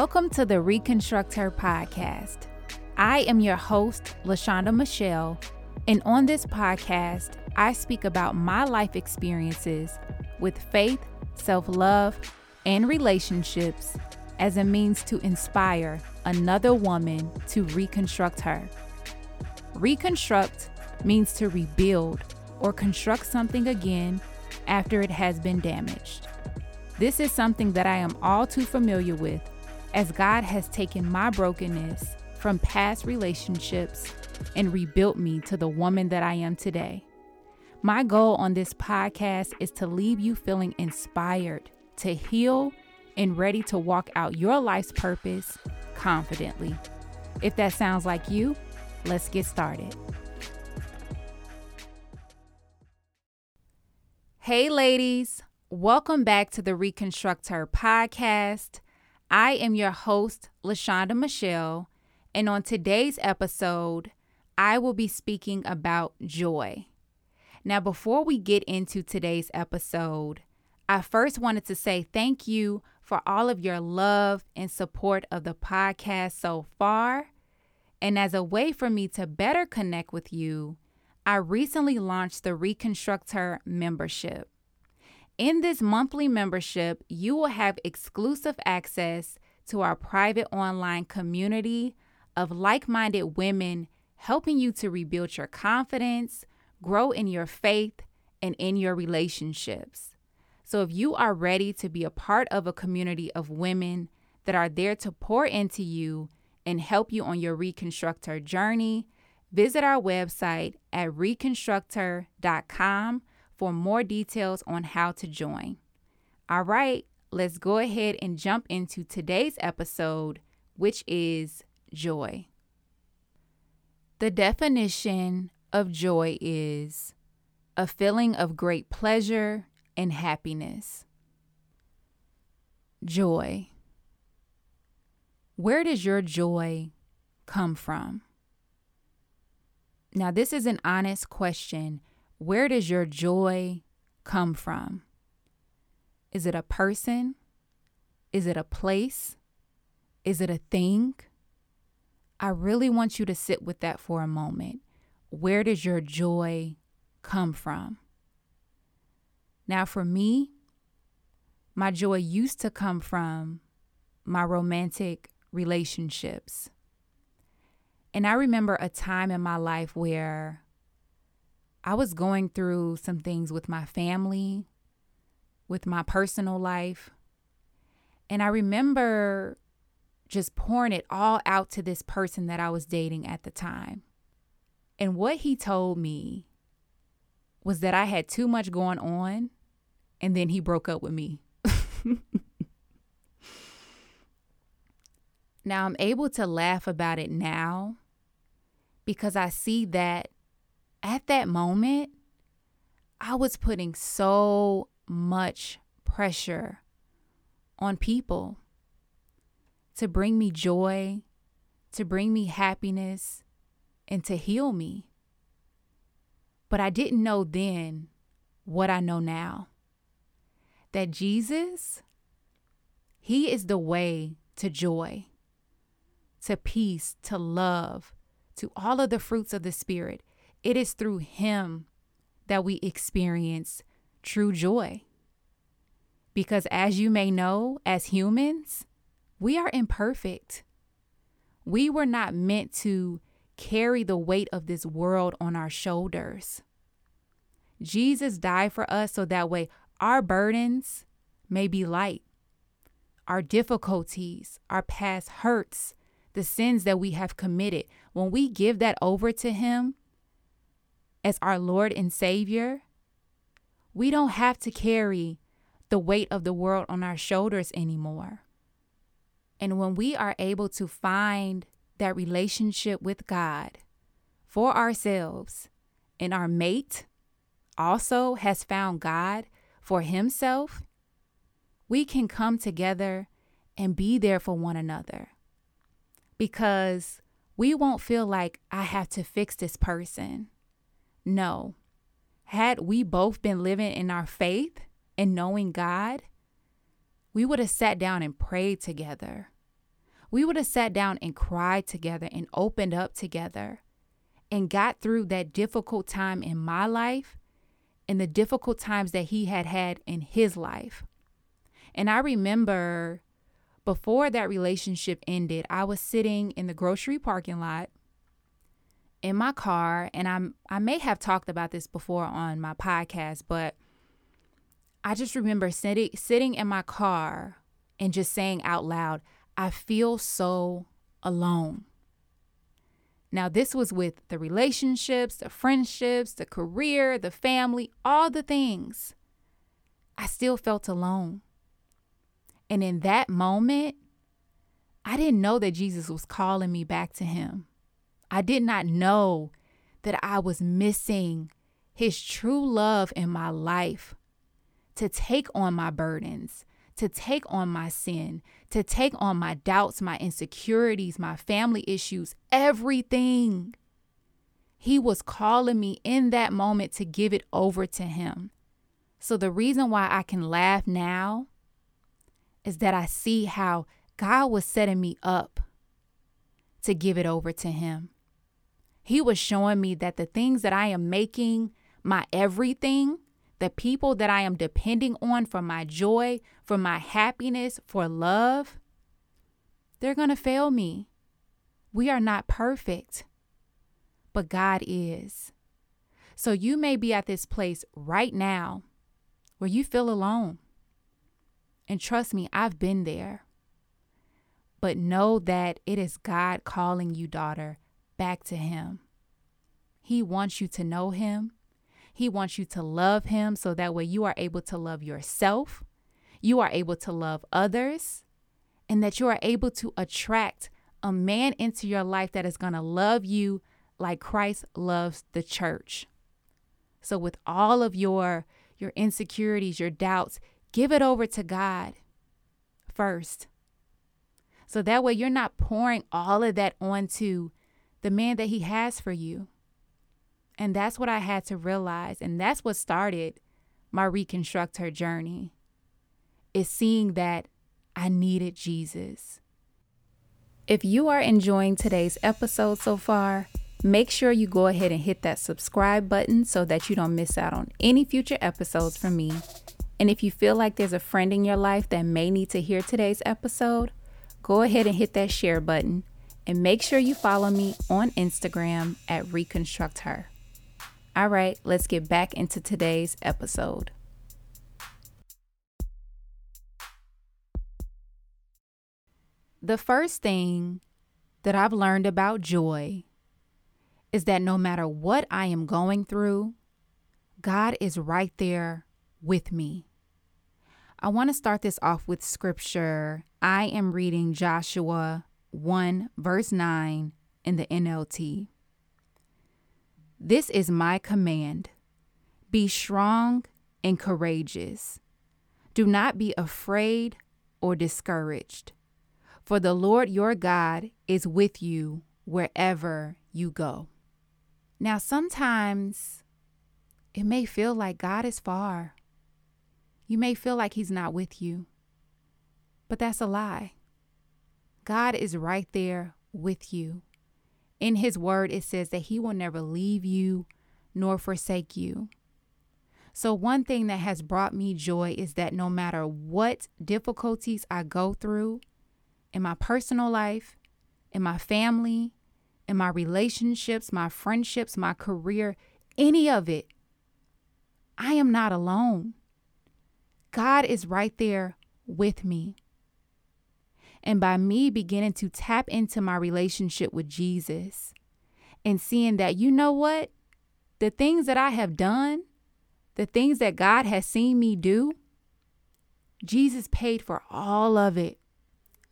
Welcome to the Reconstruct Her podcast. I am your host, LaShonda Michelle, and on this podcast, I speak about my life experiences with faith, self love, and relationships as a means to inspire another woman to reconstruct her. Reconstruct means to rebuild or construct something again after it has been damaged. This is something that I am all too familiar with as God has taken my brokenness from past relationships and rebuilt me to the woman that I am today. My goal on this podcast is to leave you feeling inspired to heal and ready to walk out your life's purpose confidently. If that sounds like you, let's get started. Hey, ladies, welcome back to the Reconstruct Her podcast. I am your host, LaShonda Michelle, and on today's episode, I will be speaking about joy. Now, before we get into today's episode, I first wanted to say thank you for all of your love and support of the podcast so far. And as a way for me to better connect with you, I recently launched the Reconstruct Her membership. In this monthly membership, you will have exclusive access to our private online community of like minded women helping you to rebuild your confidence, grow in your faith, and in your relationships. So, if you are ready to be a part of a community of women that are there to pour into you and help you on your Reconstruct Her journey, visit our website at reconstructher.com for more details on how to join. All right, let's go ahead and jump into today's episode, which is joy. The definition of joy is a feeling of great pleasure and happiness. Joy. Where does your joy come from? Now, this is an honest question where does your joy come from? Is it a person? Is it a place? Is it a thing? I really want you to sit with that for a moment. Where does your joy come from? Now, for me, my joy used to come from my romantic relationships. And I remember a time in my life where I was going through some things with my family, with my personal life. And I remember just pouring it all out to this person that I was dating at the time. And what he told me was that I had too much going on, and then he broke up with me. now I'm able to laugh about it now because I see that at that moment, I was putting so much pressure on people to bring me joy, to bring me happiness, and to heal me. But I didn't know then what I know now that Jesus, He is the way to joy, to peace, to love, to all of the fruits of the Spirit. It is through Him that we experience true joy. Because as you may know, as humans, we are imperfect. We were not meant to carry the weight of this world on our shoulders. Jesus died for us so that way our burdens may be light. Our difficulties, our past hurts, the sins that we have committed, when we give that over to Him, as our Lord and Savior, we don't have to carry the weight of the world on our shoulders anymore. And when we are able to find that relationship with God for ourselves, and our mate also has found God for himself, we can come together and be there for one another. Because we won't feel like I have to fix this person. No. Had we both been living in our faith and knowing God, we would have sat down and prayed together. we would have sat down and cried together and opened up together and got through that difficult time in my life and the difficult times that he had had in his life. And I remember before that relationship ended, I was sitting in the grocery parking lot in my car and I'm I may have talked about this before on my podcast, but I just remember sitting sitting in my car and just saying out loud, I feel so alone. Now, this was with the relationships, the friendships, the career, the family, all the things. I still felt alone. And in that moment, I didn't know that Jesus was calling me back to Him. I did not know that I was missing His true love in my life to take on my burdens, to take on my sin, to take on my doubts, my insecurities, my family issues, everything. He was calling me in that moment to give it over to Him. So, the reason why I can laugh now is that I see how God was setting me up to give it over to Him. He was showing me that the things that I am making my everything, the people that I am depending on for my joy, for my happiness, for love, they're going to fail me. We are not perfect, but God is. So you may be at this place right now where you feel alone. And trust me, I've been there. But know that it is God calling you, daughter, back to Him. He wants you to know Him. He wants you to love Him so that way you are able to love yourself, you are able to love others, and that you are able to attract a man into your life that is going to love you like Christ loves the church. So with all of your your insecurities, your doubts, give it over to God first. So that way you're not pouring all of that onto the man that he has for you. And that's what I had to realize. And that's what started my reconstruct her journey is seeing that I needed Jesus. If you are enjoying today's episode so far, make sure you go ahead and hit that subscribe button so that you don't miss out on any future episodes from me. And if you feel like there's a friend in your life that may need to hear today's episode, go ahead and hit that share button and make sure you follow me on Instagram at Reconstruct Her. All right, let's get back into today's episode. The first thing that I've learned about joy is that no matter what I am going through, God is right there with me. I want to start this off with scripture. I am reading Joshua 1, verse 9 in the NLT. This is my command be strong and courageous. Do not be afraid or discouraged, for the Lord your God is with you wherever you go. Now, sometimes it may feel like God is far. You may feel like He's not with you, but that's a lie. God is right there with you. In his word, it says that he will never leave you nor forsake you. So, one thing that has brought me joy is that no matter what difficulties I go through in my personal life, in my family, in my relationships, my friendships, my career, any of it, I am not alone. God is right there with me. And by me beginning to tap into my relationship with Jesus and seeing that, you know what? The things that I have done, the things that God has seen me do, Jesus paid for all of it.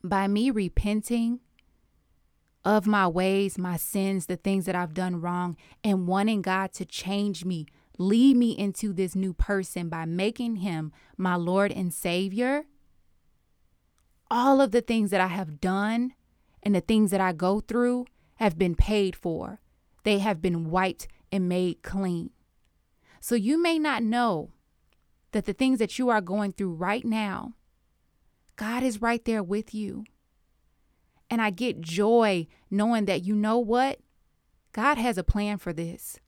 By me repenting of my ways, my sins, the things that I've done wrong, and wanting God to change me, lead me into this new person by making him my Lord and Savior all of the things that I have done and the things that I go through have been paid for. They have been wiped and made clean. So you may not know that the things that you are going through right now, God is right there with you. And I get joy knowing that you know what? God has a plan for this.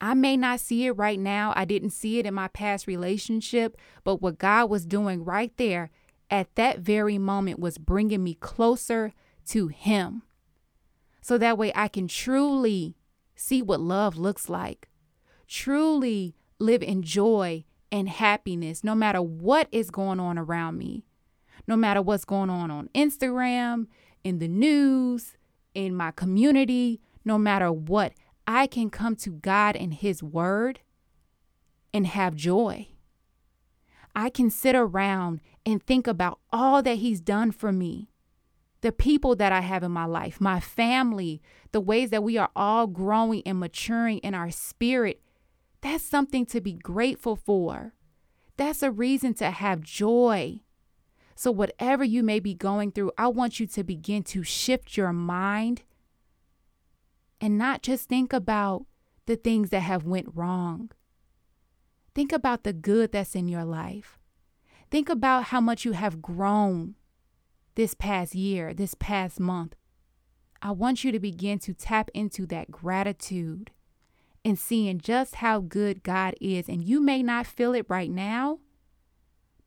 I may not see it right now. I didn't see it in my past relationship, but what God was doing right there at that very moment was bringing me closer to Him. So that way I can truly see what love looks like, truly live in joy and happiness no matter what is going on around me, no matter what's going on on Instagram, in the news, in my community, no matter what. I can come to God and His Word and have joy. I can sit around and think about all that He's done for me, the people that I have in my life, my family, the ways that we are all growing and maturing in our spirit. That's something to be grateful for. That's a reason to have joy. So, whatever you may be going through, I want you to begin to shift your mind and not just think about the things that have went wrong. Think about the good that's in your life. Think about how much you have grown this past year, this past month. I want you to begin to tap into that gratitude and seeing just how good God is. And you may not feel it right now,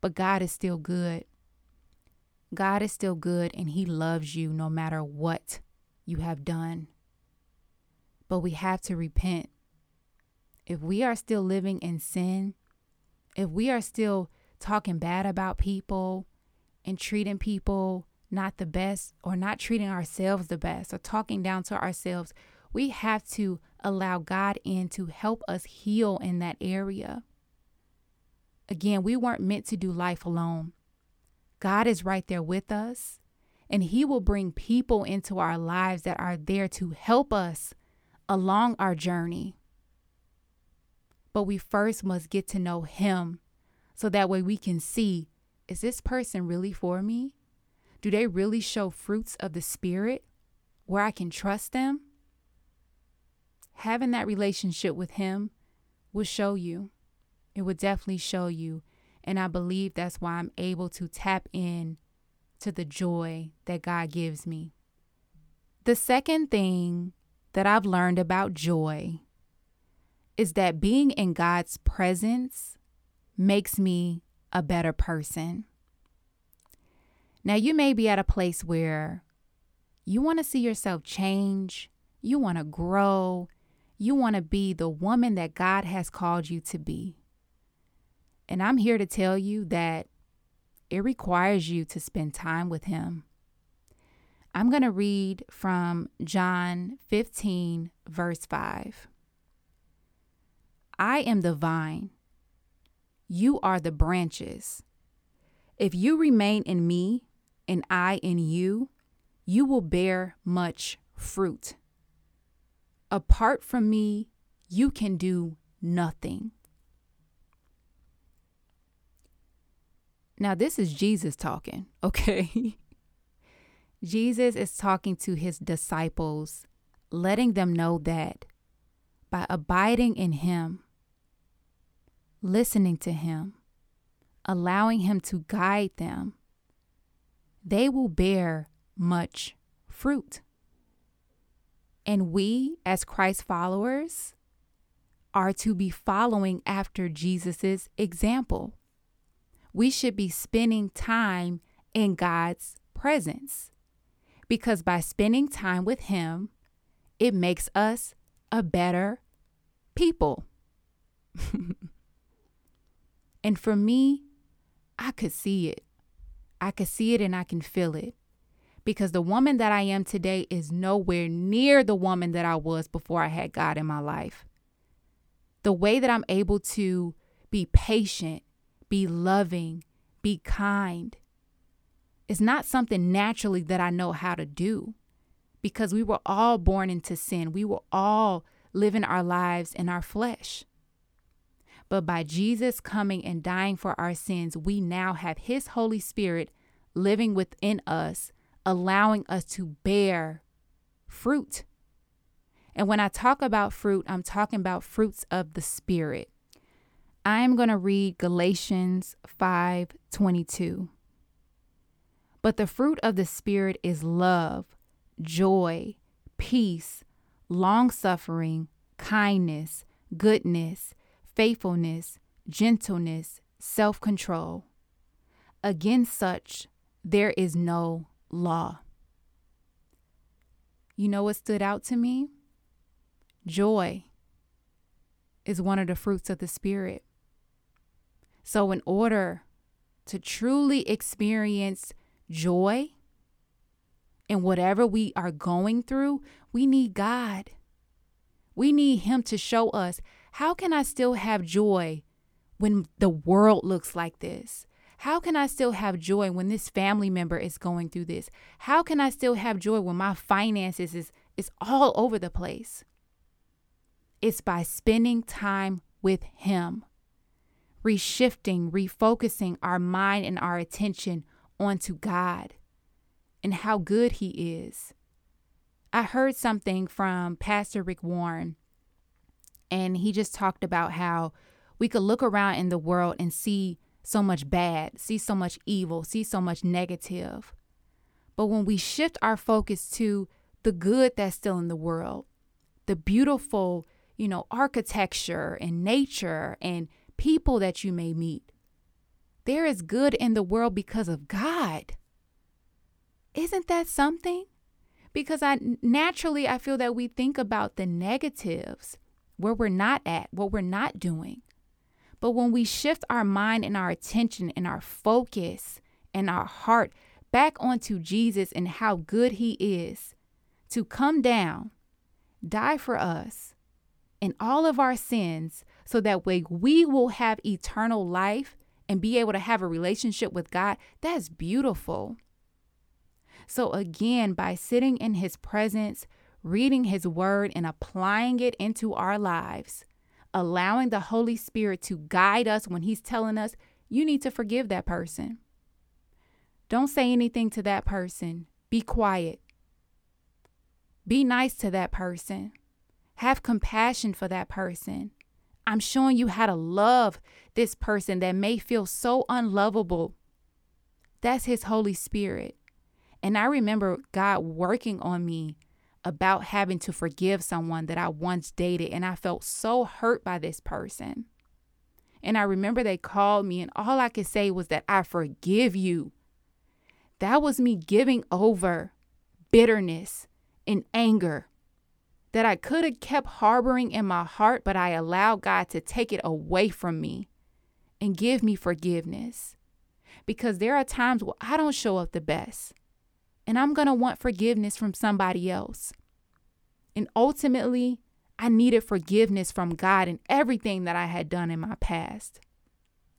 but God is still good. God is still good and He loves you no matter what you have done but we have to repent. If we are still living in sin, if we are still talking bad about people and treating people not the best or not treating ourselves the best or talking down to ourselves, we have to allow God in to help us heal in that area. Again, we weren't meant to do life alone. God is right there with us, and He will bring people into our lives that are there to help us along our journey. But we first must get to know Him so that way we can see is this person really for me? Do they really show fruits of the Spirit where I can trust them? Having that relationship with Him will show you. It would definitely show you. And I believe that's why I'm able to tap in to the joy that God gives me. The second thing that I've learned about joy is that being in God's presence makes me a better person. Now, you may be at a place where you want to see yourself change, you want to grow, you want to be the woman that God has called you to be. And I'm here to tell you that it requires you to spend time with Him. I'm going to read from John 15, verse 5. I am the vine, you are the branches. If you remain in me and I in you, you will bear much fruit. Apart from me, you can do nothing. Now, this is Jesus talking, okay? Jesus is talking to his disciples, letting them know that by abiding in him, listening to him, allowing him to guide them, they will bear much fruit. And we, as Christ followers, are to be following after Jesus' example. We should be spending time in God's presence because by spending time with Him, it makes us a better people. and for me, I could see it. I could see it and I can feel it. Because the woman that I am today is nowhere near the woman that I was before I had God in my life. The way that I'm able to be patient, be loving, be kind, is not something naturally that I know how to do because we were all born into sin. We were all living our lives in our flesh. But by Jesus coming and dying for our sins, we now have His Holy Spirit living within us, allowing us to bear fruit. And when I talk about fruit, I'm talking about fruits of the Spirit. I'm going to read Galatians 5 22. But the fruit of the Spirit is love, joy, peace, long suffering, kindness, goodness, faithfulness, gentleness, self control. Against such there is no law. You know what stood out to me? Joy is one of the fruits of the Spirit. So, in order to truly experience joy in whatever we are going through, we need God. We need Him to show us how can I still have joy when the world looks like this? How can I still have joy when this family member is going through this? How can I still have joy when my finances is, is all over the place? It's by spending time with Him, reshifting, refocusing our mind and our attention onto God and how good He is. I heard something from Pastor Rick Warren, and he just talked about how we could look around in the world and see so much bad, see so much evil, see so much negative. But when we shift our focus to the good that's still in the world, the beautiful, you know, architecture and nature and people that you may meet, there is good in the world because of God. Isn't that something? Because I naturally I feel that we think about the negatives, where we're not at, what we're not doing. But when we shift our mind and our attention and our focus and our heart back onto Jesus and how good he is to come down, die for us and all of our sins so that way we will have eternal life and be able to have a relationship with God, that's beautiful. So, again, by sitting in His presence, reading His word, and applying it into our lives, allowing the Holy Spirit to guide us when He's telling us, you need to forgive that person. Don't say anything to that person. Be quiet. Be nice to that person. Have compassion for that person. I'm showing you how to love this person that may feel so unlovable. That's His Holy Spirit. And I remember God working on me about having to forgive someone that I once dated, and I felt so hurt by this person. And I remember they called me, and all I could say was that I forgive you. That was me giving over bitterness and anger that I could have kept harboring in my heart, but I allowed God to take it away from me and give me forgiveness. Because there are times where I don't show up the best, and I'm going to want forgiveness from somebody else. And ultimately, I needed forgiveness from God in everything that I had done in my past.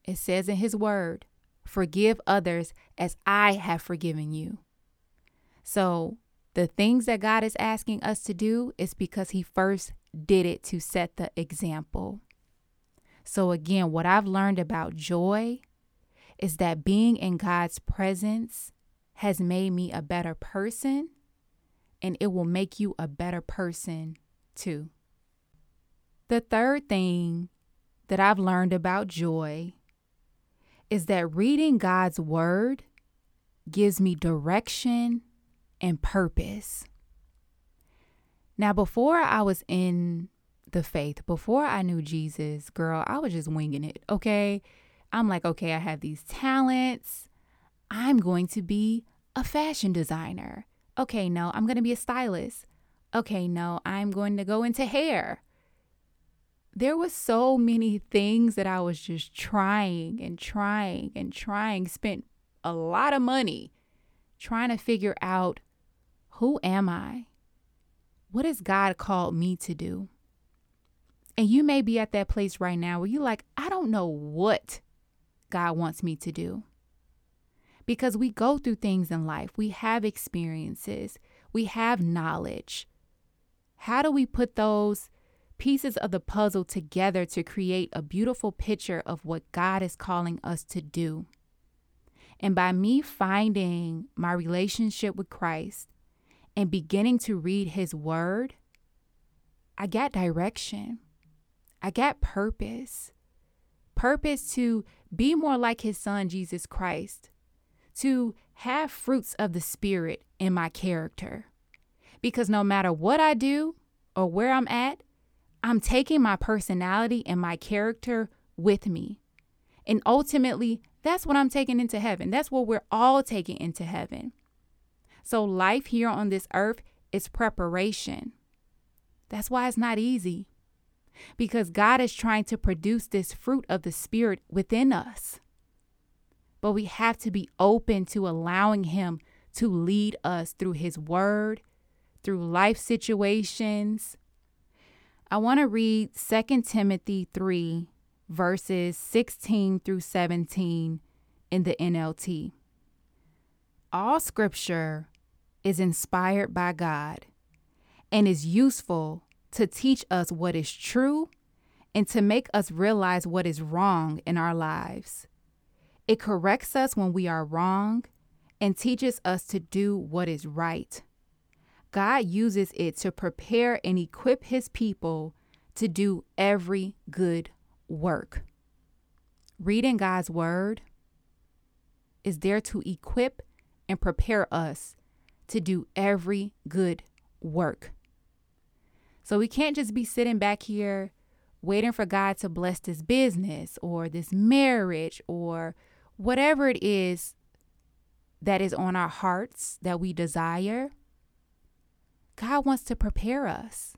It says in His Word, forgive others as I have forgiven you. So the things that God is asking us to do is because He first did it to set the example. So, again, what I've learned about joy is that being in God's presence has made me a better person, and it will make you a better person too. The third thing that I've learned about joy is that reading God's word gives me direction and purpose. Now, before I was in the faith, before I knew Jesus, girl, I was just winging it, okay? I'm like, okay, I have these talents. I'm going to be a fashion designer. Okay, no, I'm going to be a stylist. Okay, no, I'm going to go into hair. There was so many things that I was just trying and trying and trying, spent a lot of money trying to figure out who am I? What has God called me to do? And you may be at that place right now where you're like, I don't know what God wants me to do. Because we go through things in life, we have experiences, we have knowledge. How do we put those pieces of the puzzle together to create a beautiful picture of what God is calling us to do? And by me finding my relationship with Christ, and beginning to read his word, I got direction. I got purpose. Purpose to be more like his son, Jesus Christ, to have fruits of the Spirit in my character. Because no matter what I do or where I'm at, I'm taking my personality and my character with me. And ultimately, that's what I'm taking into heaven. That's what we're all taking into heaven. So, life here on this earth is preparation. That's why it's not easy. Because God is trying to produce this fruit of the Spirit within us. But we have to be open to allowing Him to lead us through His Word, through life situations. I want to read 2 Timothy 3, verses 16 through 17 in the NLT. All scripture is inspired by God and is useful to teach us what is true and to make us realize what is wrong in our lives. It corrects us when we are wrong and teaches us to do what is right. God uses it to prepare and equip his people to do every good work. Reading God's word is there to equip and prepare us to do every good work. So we can't just be sitting back here waiting for God to bless this business or this marriage or whatever it is that is on our hearts that we desire. God wants to prepare us.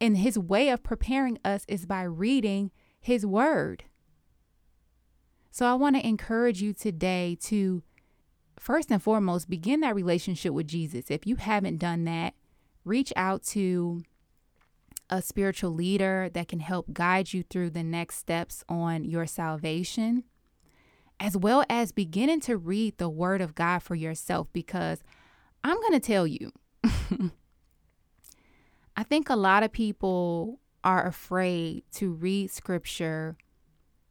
And his way of preparing us is by reading his word. So I want to encourage you today to first and foremost begin that relationship with Jesus. If you haven't done that, reach out to a spiritual leader that can help guide you through the next steps on your salvation, as well as beginning to read the Word of God for yourself. Because I'm going to tell you, I think a lot of people are afraid to read scripture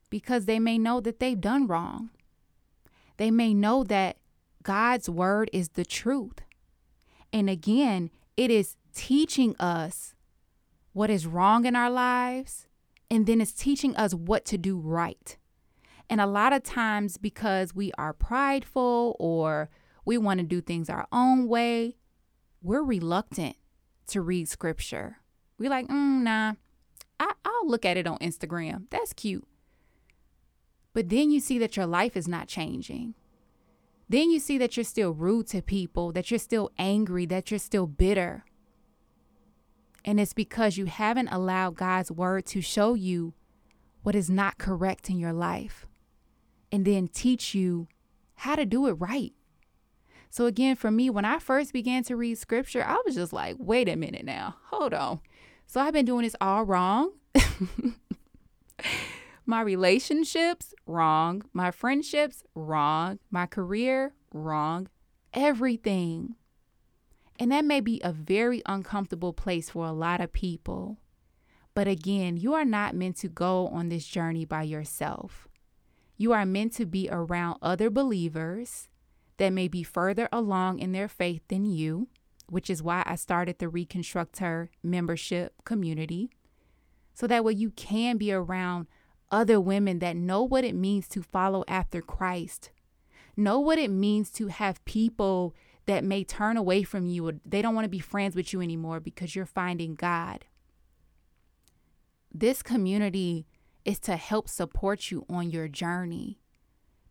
because they may know that they've done wrong. They may know that God's word is the truth. And again, it is teaching us what is wrong in our lives, and then it's teaching us what to do right. And a lot of times, because we are prideful or we want to do things our own way, we're reluctant to read scripture. We're like, mm, nah, I, I'll look at it on Instagram. That's cute. But then you see that your life is not changing. Then you see that you're still rude to people, that you're still angry, that you're still bitter. And it's because you haven't allowed God's word to show you what is not correct in your life and then teach you how to do it right. So, again, for me, when I first began to read scripture, I was just like, wait a minute now, hold on. So, I've been doing this all wrong. my relationships, wrong. My friendships, wrong. My career, wrong. Everything. And that may be a very uncomfortable place for a lot of people. But again, you are not meant to go on this journey by yourself. You are meant to be around other believers that may be further along in their faith than you, which is why I started the Reconstruct Her membership community. So that way you can be around other women that know what it means to follow after Christ, know what it means to have people that may turn away from you they don't want to be friends with you anymore because you're finding God. This community is to help support you on your journey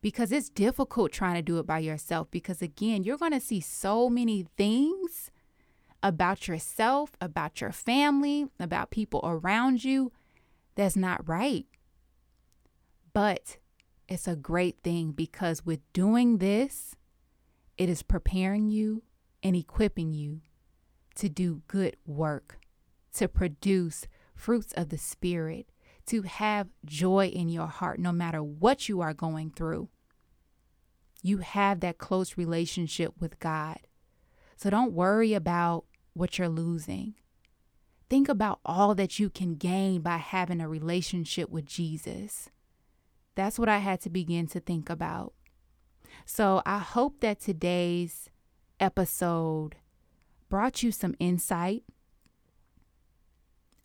because it's difficult trying to do it by yourself. Because again, you're going to see so many things about yourself, about your family, about people around you that's not right. But it's a great thing because with doing this, it is preparing you and equipping you to do good work, to produce fruits of the Spirit, to have joy in your heart no matter what you are going through. You have that close relationship with God. So don't worry about what you're losing. Think about all that you can gain by having a relationship with Jesus. That's what I had to begin to think about. So I hope that today's episode brought you some insight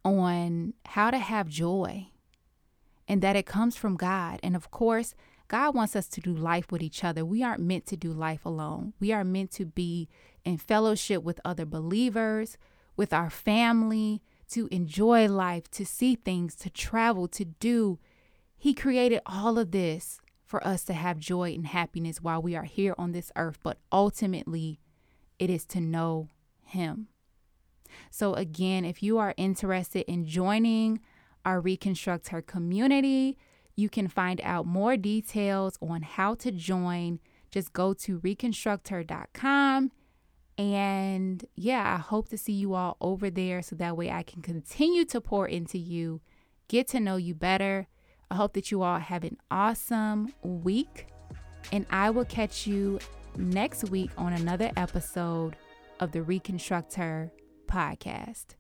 on how to have joy and that it comes from God. And of course, God wants us to do life with each other. We aren't meant to do life alone. We are meant to be in fellowship with other believers, with our family, to enjoy life, to see things, to travel, to do. He created all of this for us to have joy and happiness while we are here on this earth, but ultimately, it is to know Him. So, again, if you are interested in joining our Reconstruct Her community, you can find out more details on how to join. Just go to reconstructher.com. And yeah, I hope to see you all over there so that way I can continue to pour into you, get to know you better. I hope that you all have an awesome week. And I will catch you next week on another episode of the Reconstruct Her podcast.